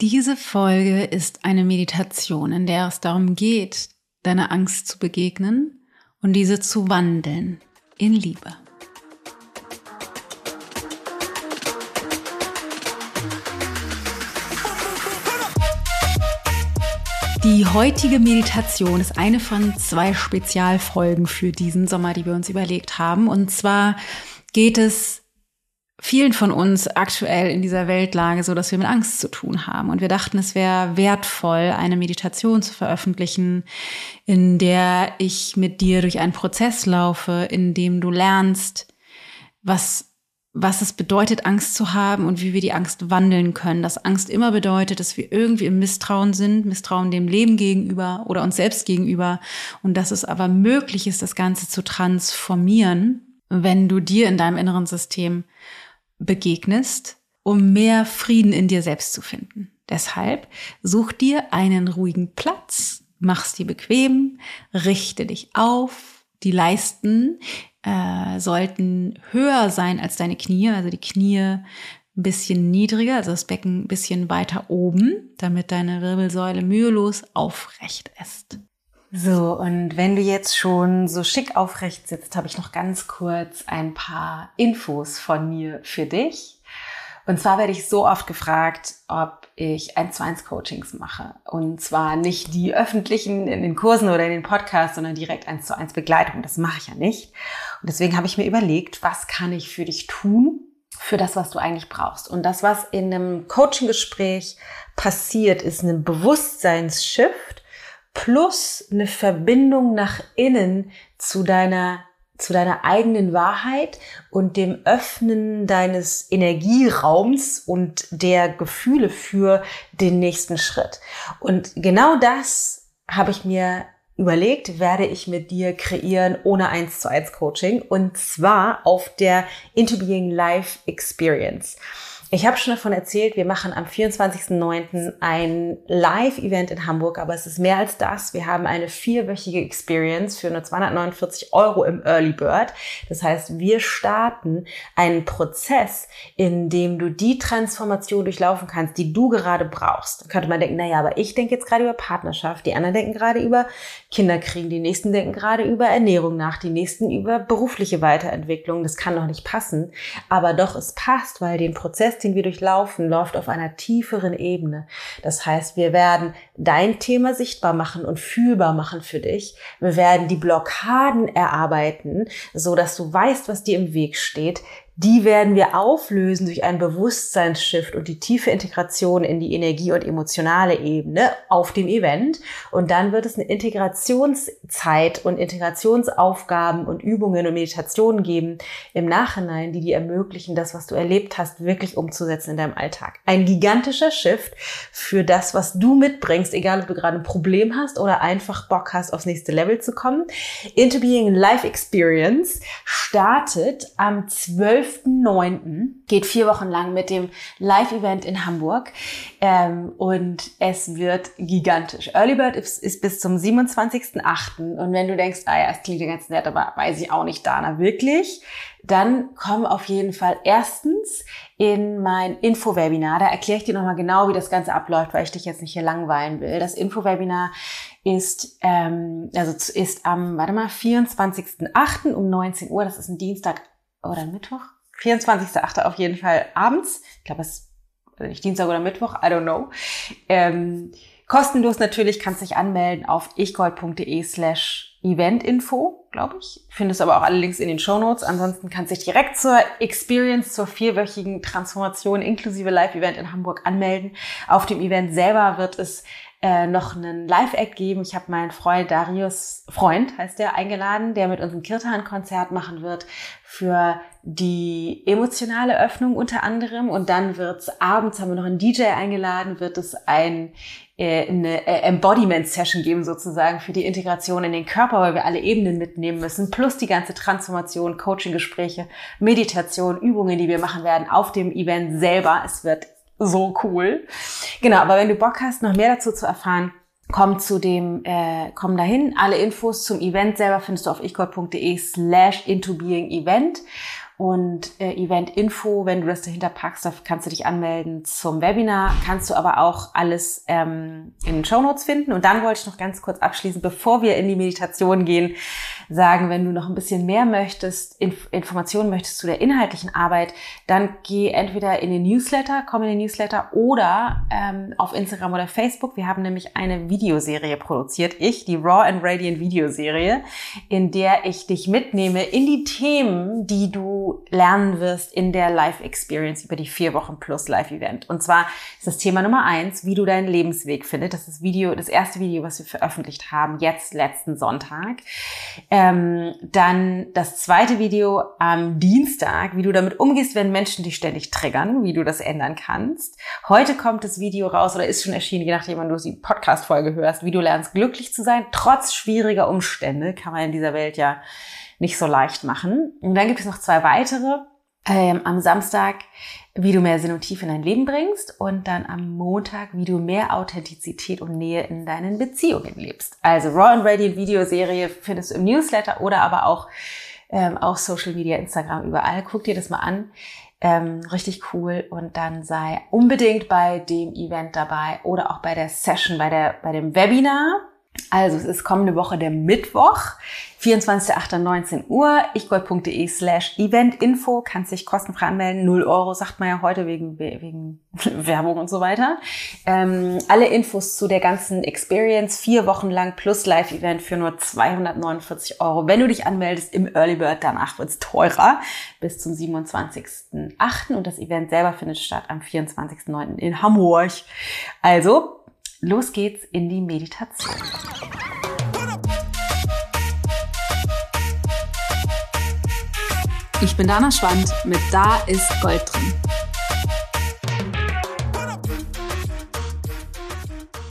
Diese Folge ist eine Meditation, in der es darum geht, deiner Angst zu begegnen und diese zu wandeln in Liebe. Die heutige Meditation ist eine von zwei Spezialfolgen für diesen Sommer, die wir uns überlegt haben. Und zwar geht es vielen von uns aktuell in dieser Weltlage so, dass wir mit Angst zu tun haben. Und wir dachten, es wäre wertvoll, eine Meditation zu veröffentlichen, in der ich mit dir durch einen Prozess laufe, in dem du lernst, was was es bedeutet, Angst zu haben und wie wir die Angst wandeln können. Dass Angst immer bedeutet, dass wir irgendwie im Misstrauen sind, Misstrauen dem Leben gegenüber oder uns selbst gegenüber und dass es aber möglich ist, das Ganze zu transformieren, wenn du dir in deinem inneren System begegnest, um mehr Frieden in dir selbst zu finden. Deshalb such dir einen ruhigen Platz, mach's dir bequem, richte dich auf. Die Leisten äh, sollten höher sein als deine Knie, also die Knie ein bisschen niedriger, also das Becken ein bisschen weiter oben, damit deine Wirbelsäule mühelos aufrecht ist. So, und wenn du jetzt schon so schick aufrecht sitzt, habe ich noch ganz kurz ein paar Infos von mir für dich. Und zwar werde ich so oft gefragt, ob ich ein 2 1 Coachings mache. Und zwar nicht die öffentlichen in den Kursen oder in den Podcasts, sondern direkt 1 zu 1 Begleitung. Das mache ich ja nicht. Und deswegen habe ich mir überlegt, was kann ich für dich tun, für das, was du eigentlich brauchst. Und das, was in einem Coaching-Gespräch passiert, ist ein Bewusstseinsshift plus eine Verbindung nach innen zu deiner zu deiner eigenen Wahrheit und dem Öffnen deines Energieraums und der Gefühle für den nächsten Schritt. Und genau das habe ich mir überlegt, werde ich mit dir kreieren ohne 1 zu 1 Coaching und zwar auf der Into Being Life Experience. Ich habe schon davon erzählt, wir machen am 24.09. ein Live-Event in Hamburg, aber es ist mehr als das. Wir haben eine vierwöchige Experience für nur 249 Euro im Early Bird. Das heißt, wir starten einen Prozess, in dem du die Transformation durchlaufen kannst, die du gerade brauchst. Da könnte man denken, naja, aber ich denke jetzt gerade über Partnerschaft, die anderen denken gerade über Kinderkriegen, die nächsten denken gerade über Ernährung nach, die nächsten über berufliche Weiterentwicklung. Das kann doch nicht passen. Aber doch, es passt, weil den Prozess, den wir durchlaufen, läuft auf einer tieferen Ebene. Das heißt, wir werden dein Thema sichtbar machen und fühlbar machen für dich. Wir werden die Blockaden erarbeiten, so dass du weißt, was dir im Weg steht, die werden wir auflösen durch einen Bewusstseinsshift und die tiefe Integration in die Energie- und emotionale Ebene auf dem Event. Und dann wird es eine Integrationszeit und Integrationsaufgaben und Übungen und Meditationen geben im Nachhinein, die dir ermöglichen, das, was du erlebt hast, wirklich umzusetzen in deinem Alltag. Ein gigantischer Shift für das, was du mitbringst, egal ob du gerade ein Problem hast oder einfach Bock hast, aufs nächste Level zu kommen. Into Being Life Experience startet am 12. 12.09. geht vier Wochen lang mit dem Live-Event in Hamburg ähm, und es wird gigantisch. Early Bird ist, ist bis zum 27.08. und wenn du denkst, ah ja, es klingt ja ganz nett, aber weiß ich auch nicht, Dana, wirklich, dann komm auf jeden Fall erstens in mein Info-Webinar. Da erkläre ich dir nochmal genau, wie das Ganze abläuft, weil ich dich jetzt nicht hier langweilen will. Das Info-Webinar ist, ähm, also ist am, warte mal, 24.08. um 19 Uhr. Das ist ein Dienstag oder Mittwoch? 24.8. auf jeden Fall abends. Ich glaube, es ist nicht Dienstag oder Mittwoch, I don't know. Ähm, kostenlos natürlich, kannst dich anmelden auf ichgold.de slash eventinfo, glaube ich. Findest aber auch alle Links in den Show Notes. Ansonsten kannst du dich direkt zur Experience, zur vierwöchigen Transformation inklusive Live-Event in Hamburg anmelden. Auf dem Event selber wird es äh, noch einen Live-Act geben. Ich habe meinen Freund Darius, Freund heißt der, eingeladen, der mit uns ein Kirtan-Konzert machen wird für die emotionale Öffnung unter anderem. Und dann wird's abends, haben wir noch einen DJ eingeladen, wird es ein äh, eine äh, Embodiment-Session geben sozusagen für die Integration in den Körper, weil wir alle Ebenen mitnehmen müssen, plus die ganze Transformation, Coaching-Gespräche, Meditation, Übungen, die wir machen werden auf dem Event selber. Es wird so cool. Genau, aber wenn du Bock hast, noch mehr dazu zu erfahren, komm zu dem, äh, komm dahin. Alle Infos zum Event selber findest du auf ichgott.de slash into being event. Und äh, Event-Info, wenn du das dahinter packst, da kannst du dich anmelden zum Webinar, kannst du aber auch alles ähm, in den Show Notes finden. Und dann wollte ich noch ganz kurz abschließen, bevor wir in die Meditation gehen, sagen, wenn du noch ein bisschen mehr möchtest, Inf Informationen möchtest zu der inhaltlichen Arbeit, dann geh entweder in den Newsletter, komm in den Newsletter oder ähm, auf Instagram oder Facebook. Wir haben nämlich eine Videoserie produziert, ich, die Raw and Radiant Videoserie, in der ich dich mitnehme in die Themen, die du lernen wirst in der Live Experience über die vier Wochen plus Live Event. Und zwar ist das Thema Nummer eins, wie du deinen Lebensweg findest. Das ist das Video, das erste Video, was wir veröffentlicht haben, jetzt letzten Sonntag. Ähm, dann das zweite Video am Dienstag, wie du damit umgehst, wenn Menschen dich ständig triggern, wie du das ändern kannst. Heute kommt das Video raus oder ist schon erschienen, je nachdem, wann du die Podcast-Folge hörst, wie du lernst, glücklich zu sein, trotz schwieriger Umstände. Kann man in dieser Welt ja nicht so leicht machen. Und dann gibt es noch zwei weitere. Ähm, am Samstag, wie du mehr Sinn und Tiefe in dein Leben bringst und dann am Montag, wie du mehr Authentizität und Nähe in deinen Beziehungen lebst. Also Raw and Radiant Videoserie findest du im Newsletter oder aber auch ähm, auf Social Media, Instagram, überall. Guck dir das mal an. Ähm, richtig cool. Und dann sei unbedingt bei dem Event dabei oder auch bei der Session, bei der, bei dem Webinar. Also es ist kommende Woche der Mittwoch, 24.08.19 Uhr, ichgold.de slash eventinfo, kannst dich kostenfrei anmelden, 0 Euro, sagt man ja heute wegen, wegen Werbung und so weiter. Ähm, alle Infos zu der ganzen Experience, vier Wochen lang plus Live-Event für nur 249 Euro. Wenn du dich anmeldest im Early Bird, danach wird's teurer, bis zum 27.08. Und das Event selber findet statt am 24.09. in Hamburg. Also, Los geht's in die Meditation. Ich bin Dana Schwand mit Da ist Gold drin.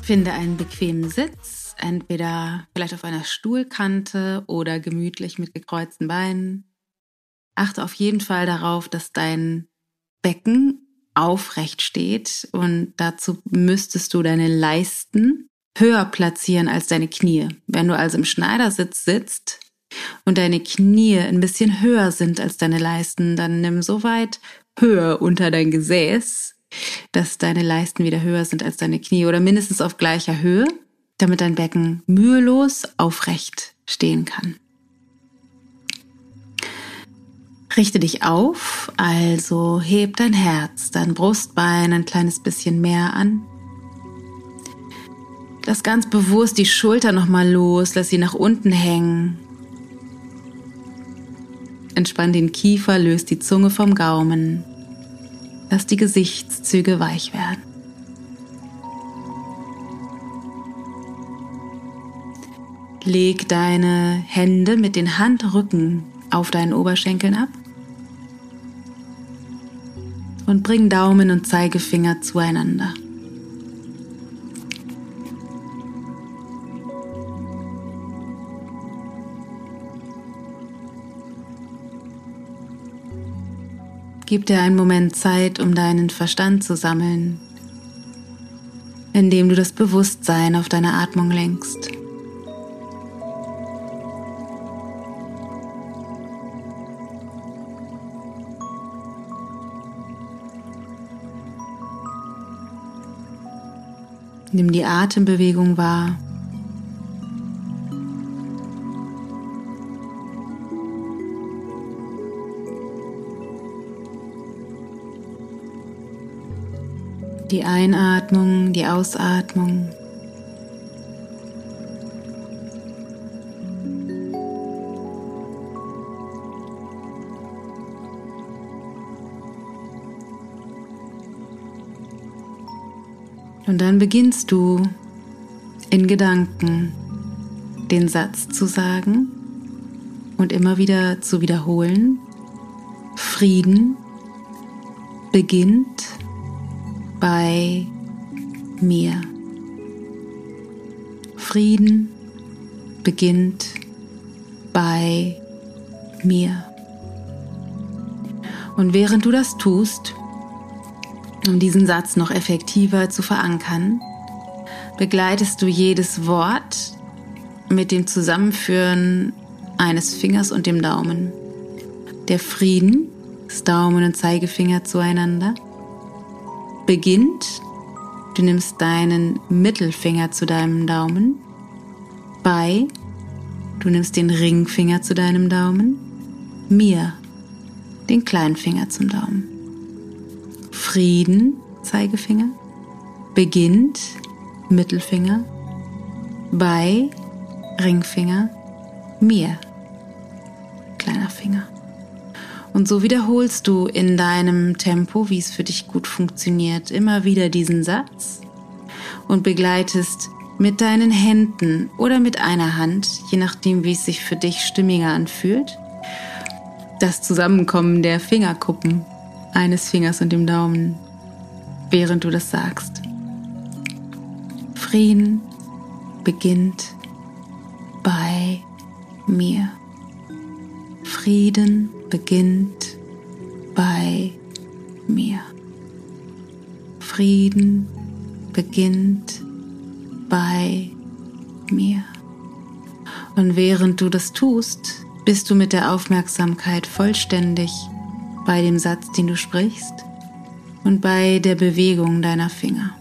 Finde einen bequemen Sitz, entweder vielleicht auf einer Stuhlkante oder gemütlich mit gekreuzten Beinen. Achte auf jeden Fall darauf, dass dein Becken aufrecht steht und dazu müsstest du deine Leisten höher platzieren als deine Knie. Wenn du also im Schneidersitz sitzt und deine Knie ein bisschen höher sind als deine Leisten, dann nimm so weit höher unter dein Gesäß, dass deine Leisten wieder höher sind als deine Knie oder mindestens auf gleicher Höhe, damit dein Becken mühelos aufrecht stehen kann. Richte dich auf, also heb dein Herz, dein Brustbein ein kleines bisschen mehr an. Lass ganz bewusst die Schulter nochmal los, lass sie nach unten hängen. Entspann den Kiefer, löst die Zunge vom Gaumen. Lass die Gesichtszüge weich werden. Leg deine Hände mit den Handrücken auf deinen Oberschenkeln ab und bring Daumen und Zeigefinger zueinander. Gib dir einen Moment Zeit, um deinen Verstand zu sammeln, indem du das Bewusstsein auf deine Atmung lenkst. Nimm die Atembewegung wahr. Die Einatmung, die Ausatmung. Und dann beginnst du in Gedanken den Satz zu sagen und immer wieder zu wiederholen. Frieden beginnt bei mir. Frieden beginnt bei mir. Und während du das tust, um diesen Satz noch effektiver zu verankern, begleitest du jedes Wort mit dem Zusammenführen eines Fingers und dem Daumen. Der Frieden das Daumen und Zeigefinger zueinander. Beginnt, du nimmst deinen Mittelfinger zu deinem Daumen. Bei, du nimmst den Ringfinger zu deinem Daumen. Mir, den Kleinfinger zum Daumen. Frieden, Zeigefinger. Beginnt, Mittelfinger. Bei, Ringfinger. Mir, kleiner Finger. Und so wiederholst du in deinem Tempo, wie es für dich gut funktioniert, immer wieder diesen Satz und begleitest mit deinen Händen oder mit einer Hand, je nachdem, wie es sich für dich stimmiger anfühlt, das Zusammenkommen der Fingerkuppen eines Fingers und dem Daumen, während du das sagst. Frieden beginnt bei mir. Frieden beginnt bei mir. Frieden beginnt bei mir. Und während du das tust, bist du mit der Aufmerksamkeit vollständig bei dem Satz, den du sprichst und bei der Bewegung deiner Finger.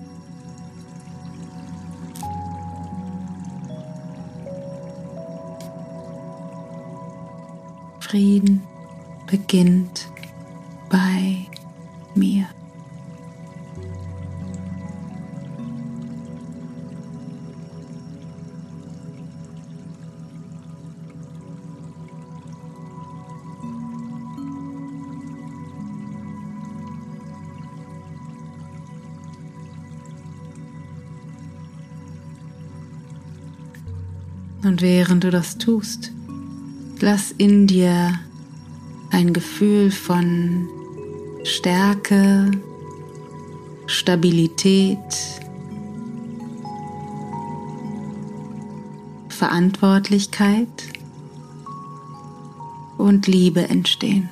Frieden beginnt bei mir. Und während du das tust, lass in dir ein Gefühl von Stärke, Stabilität, Verantwortlichkeit und Liebe entstehen.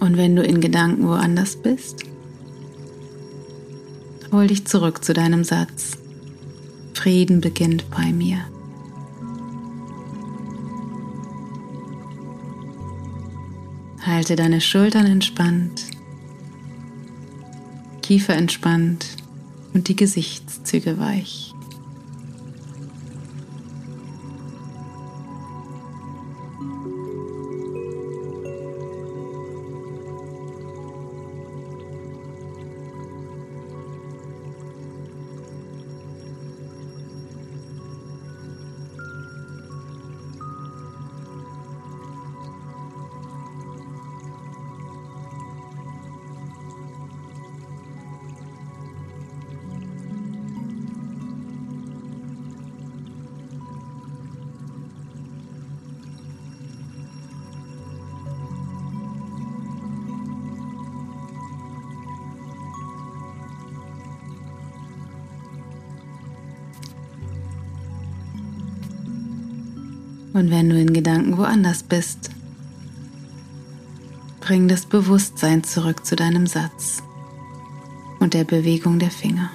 Und wenn du in Gedanken woanders bist, hol dich zurück zu deinem Satz. Frieden beginnt bei mir. Halte deine Schultern entspannt, Kiefer entspannt und die Gesichtszüge weich. Und wenn du in Gedanken woanders bist, bring das Bewusstsein zurück zu deinem Satz und der Bewegung der Finger.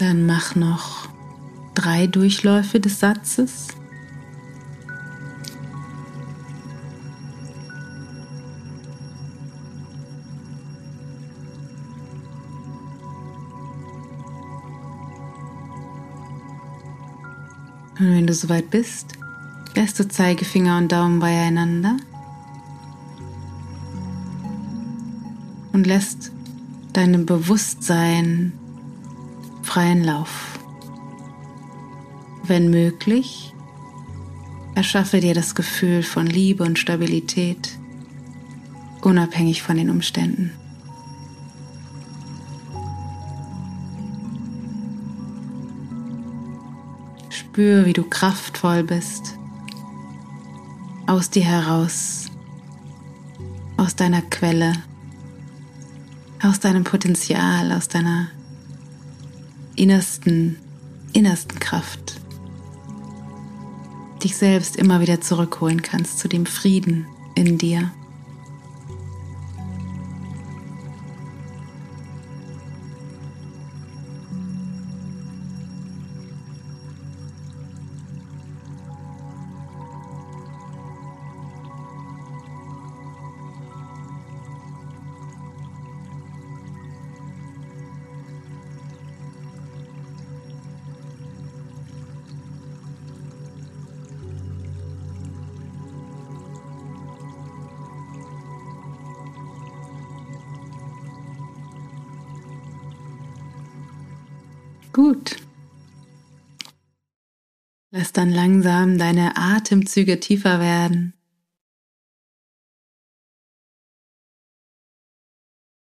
Dann mach noch drei Durchläufe des Satzes. Und wenn du soweit bist, lässt du Zeigefinger und Daumen beieinander und lässt deinem Bewusstsein freien Lauf. Wenn möglich, erschaffe dir das Gefühl von Liebe und Stabilität, unabhängig von den Umständen. Spür, wie du kraftvoll bist, aus dir heraus, aus deiner Quelle, aus deinem Potenzial, aus deiner innersten, innersten Kraft, dich selbst immer wieder zurückholen kannst zu dem Frieden in dir. Gut. Lass dann langsam deine Atemzüge tiefer werden.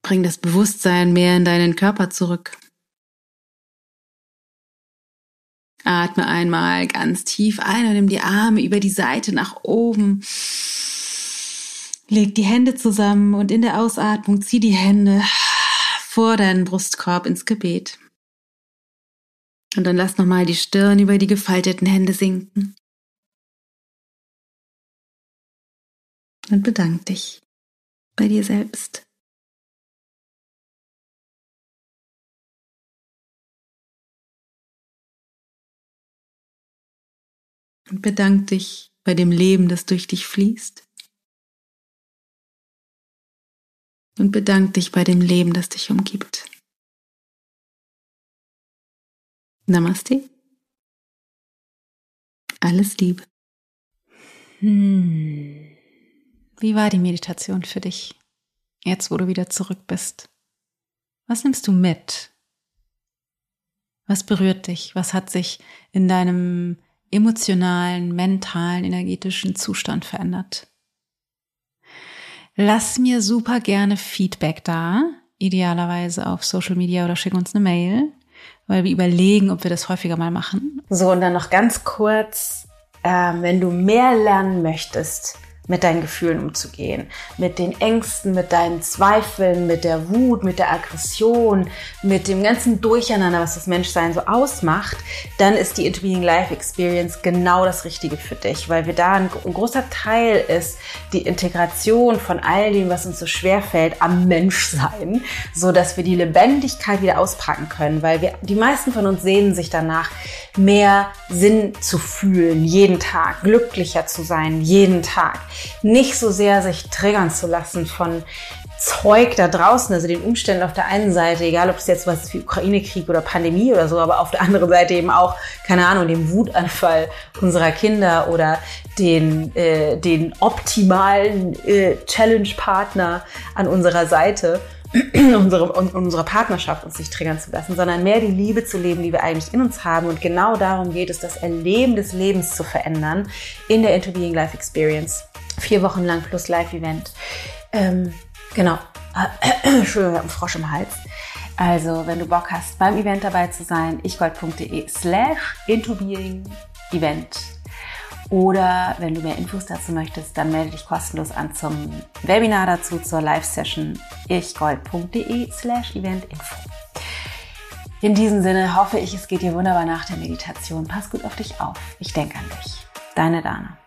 Bring das Bewusstsein mehr in deinen Körper zurück. Atme einmal ganz tief ein und nimm die Arme über die Seite nach oben. Leg die Hände zusammen und in der Ausatmung zieh die Hände vor deinen Brustkorb ins Gebet. Und dann lass nochmal die Stirn über die gefalteten Hände sinken. Und bedank dich bei dir selbst. Und bedank dich bei dem Leben, das durch dich fließt. Und bedank dich bei dem Leben, das dich umgibt. Namaste. Alles Liebe. Hm. Wie war die Meditation für dich? Jetzt, wo du wieder zurück bist. Was nimmst du mit? Was berührt dich? Was hat sich in deinem emotionalen, mentalen, energetischen Zustand verändert? Lass mir super gerne Feedback da, idealerweise auf Social Media oder schick uns eine Mail weil wir überlegen, ob wir das häufiger mal machen. So, und dann noch ganz kurz, äh, wenn du mehr lernen möchtest, mit deinen Gefühlen umzugehen, mit den Ängsten, mit deinen Zweifeln, mit der Wut, mit der Aggression, mit dem ganzen Durcheinander, was das Menschsein so ausmacht, dann ist die Into Being Life Experience genau das Richtige für dich, weil wir da ein, ein großer Teil ist die Integration von all dem, was uns so schwer fällt, am Menschsein, so dass wir die Lebendigkeit wieder auspacken können, weil wir die meisten von uns sehnen sich danach, mehr Sinn zu fühlen jeden Tag, glücklicher zu sein jeden Tag nicht so sehr sich triggern zu lassen von Zeug da draußen, also den Umständen auf der einen Seite, egal ob es jetzt was ist wie Ukraine-Krieg oder Pandemie oder so, aber auf der anderen Seite eben auch, keine Ahnung, den Wutanfall unserer Kinder oder den, äh, den optimalen äh, Challenge-Partner an unserer Seite, unsere, unsere Partnerschaft uns nicht triggern zu lassen, sondern mehr die Liebe zu leben, die wir eigentlich in uns haben. Und genau darum geht es, das Erleben des Lebens zu verändern in der Into Being Life Experience. Vier Wochen lang plus Live-Event. Ähm, genau. Entschuldigung, ich einen Frosch im Hals. Also, wenn du Bock hast, beim Event dabei zu sein, ichgold.de slash intobeing-event. Oder wenn du mehr Infos dazu möchtest, dann melde dich kostenlos an zum Webinar dazu, zur Live-Session ichgold.de slash eventinfo. In diesem Sinne hoffe ich, es geht dir wunderbar nach der Meditation. Pass gut auf dich auf. Ich denke an dich. Deine Dana.